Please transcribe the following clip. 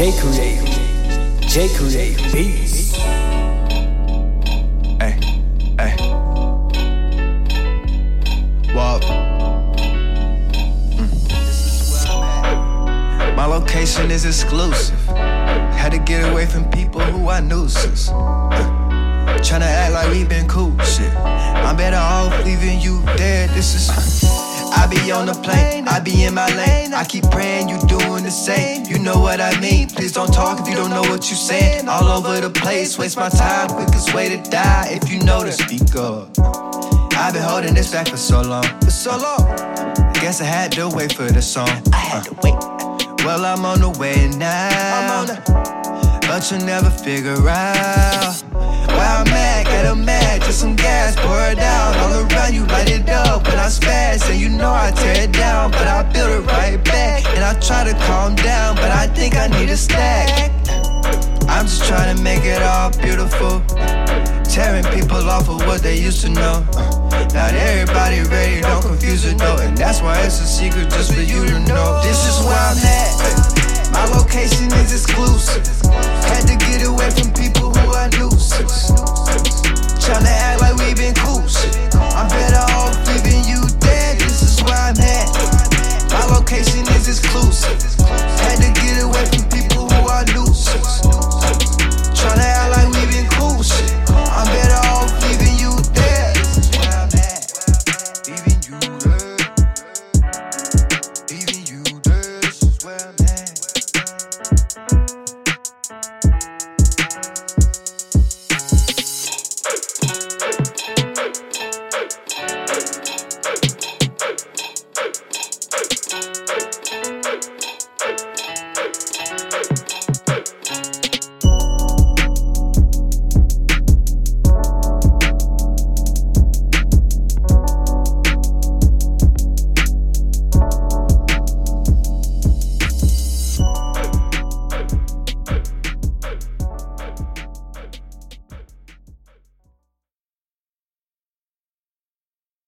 J Create, J Create Beats. Hey, hey. Walk. Mm. My location is exclusive. Had to get away from people who I nuisance. Uh, tryna act like we been cool, shit. I'm better off leaving you dead. This is. I be on the plane, I be in my lane. I keep praying you doing the same. You know what I mean? Please don't talk if you don't know what you're saying. All over the place, waste my time, quickest way to die. If you know to speak up. I've been holding this back for so long, for so long. I Guess I had to wait for the song. I had to wait. Well, I'm on the way now. I'm on the, but you'll never figure out I spaz, and you know I tear it down, but I build it right back. And I try to calm down, but I think I need a stack. I'm just trying to make it all beautiful. Tearing people off of what they used to know. Not everybody ready, don't confuse it, no. And that's why it's a secret just for you to you look. Even you, this is where I'm at.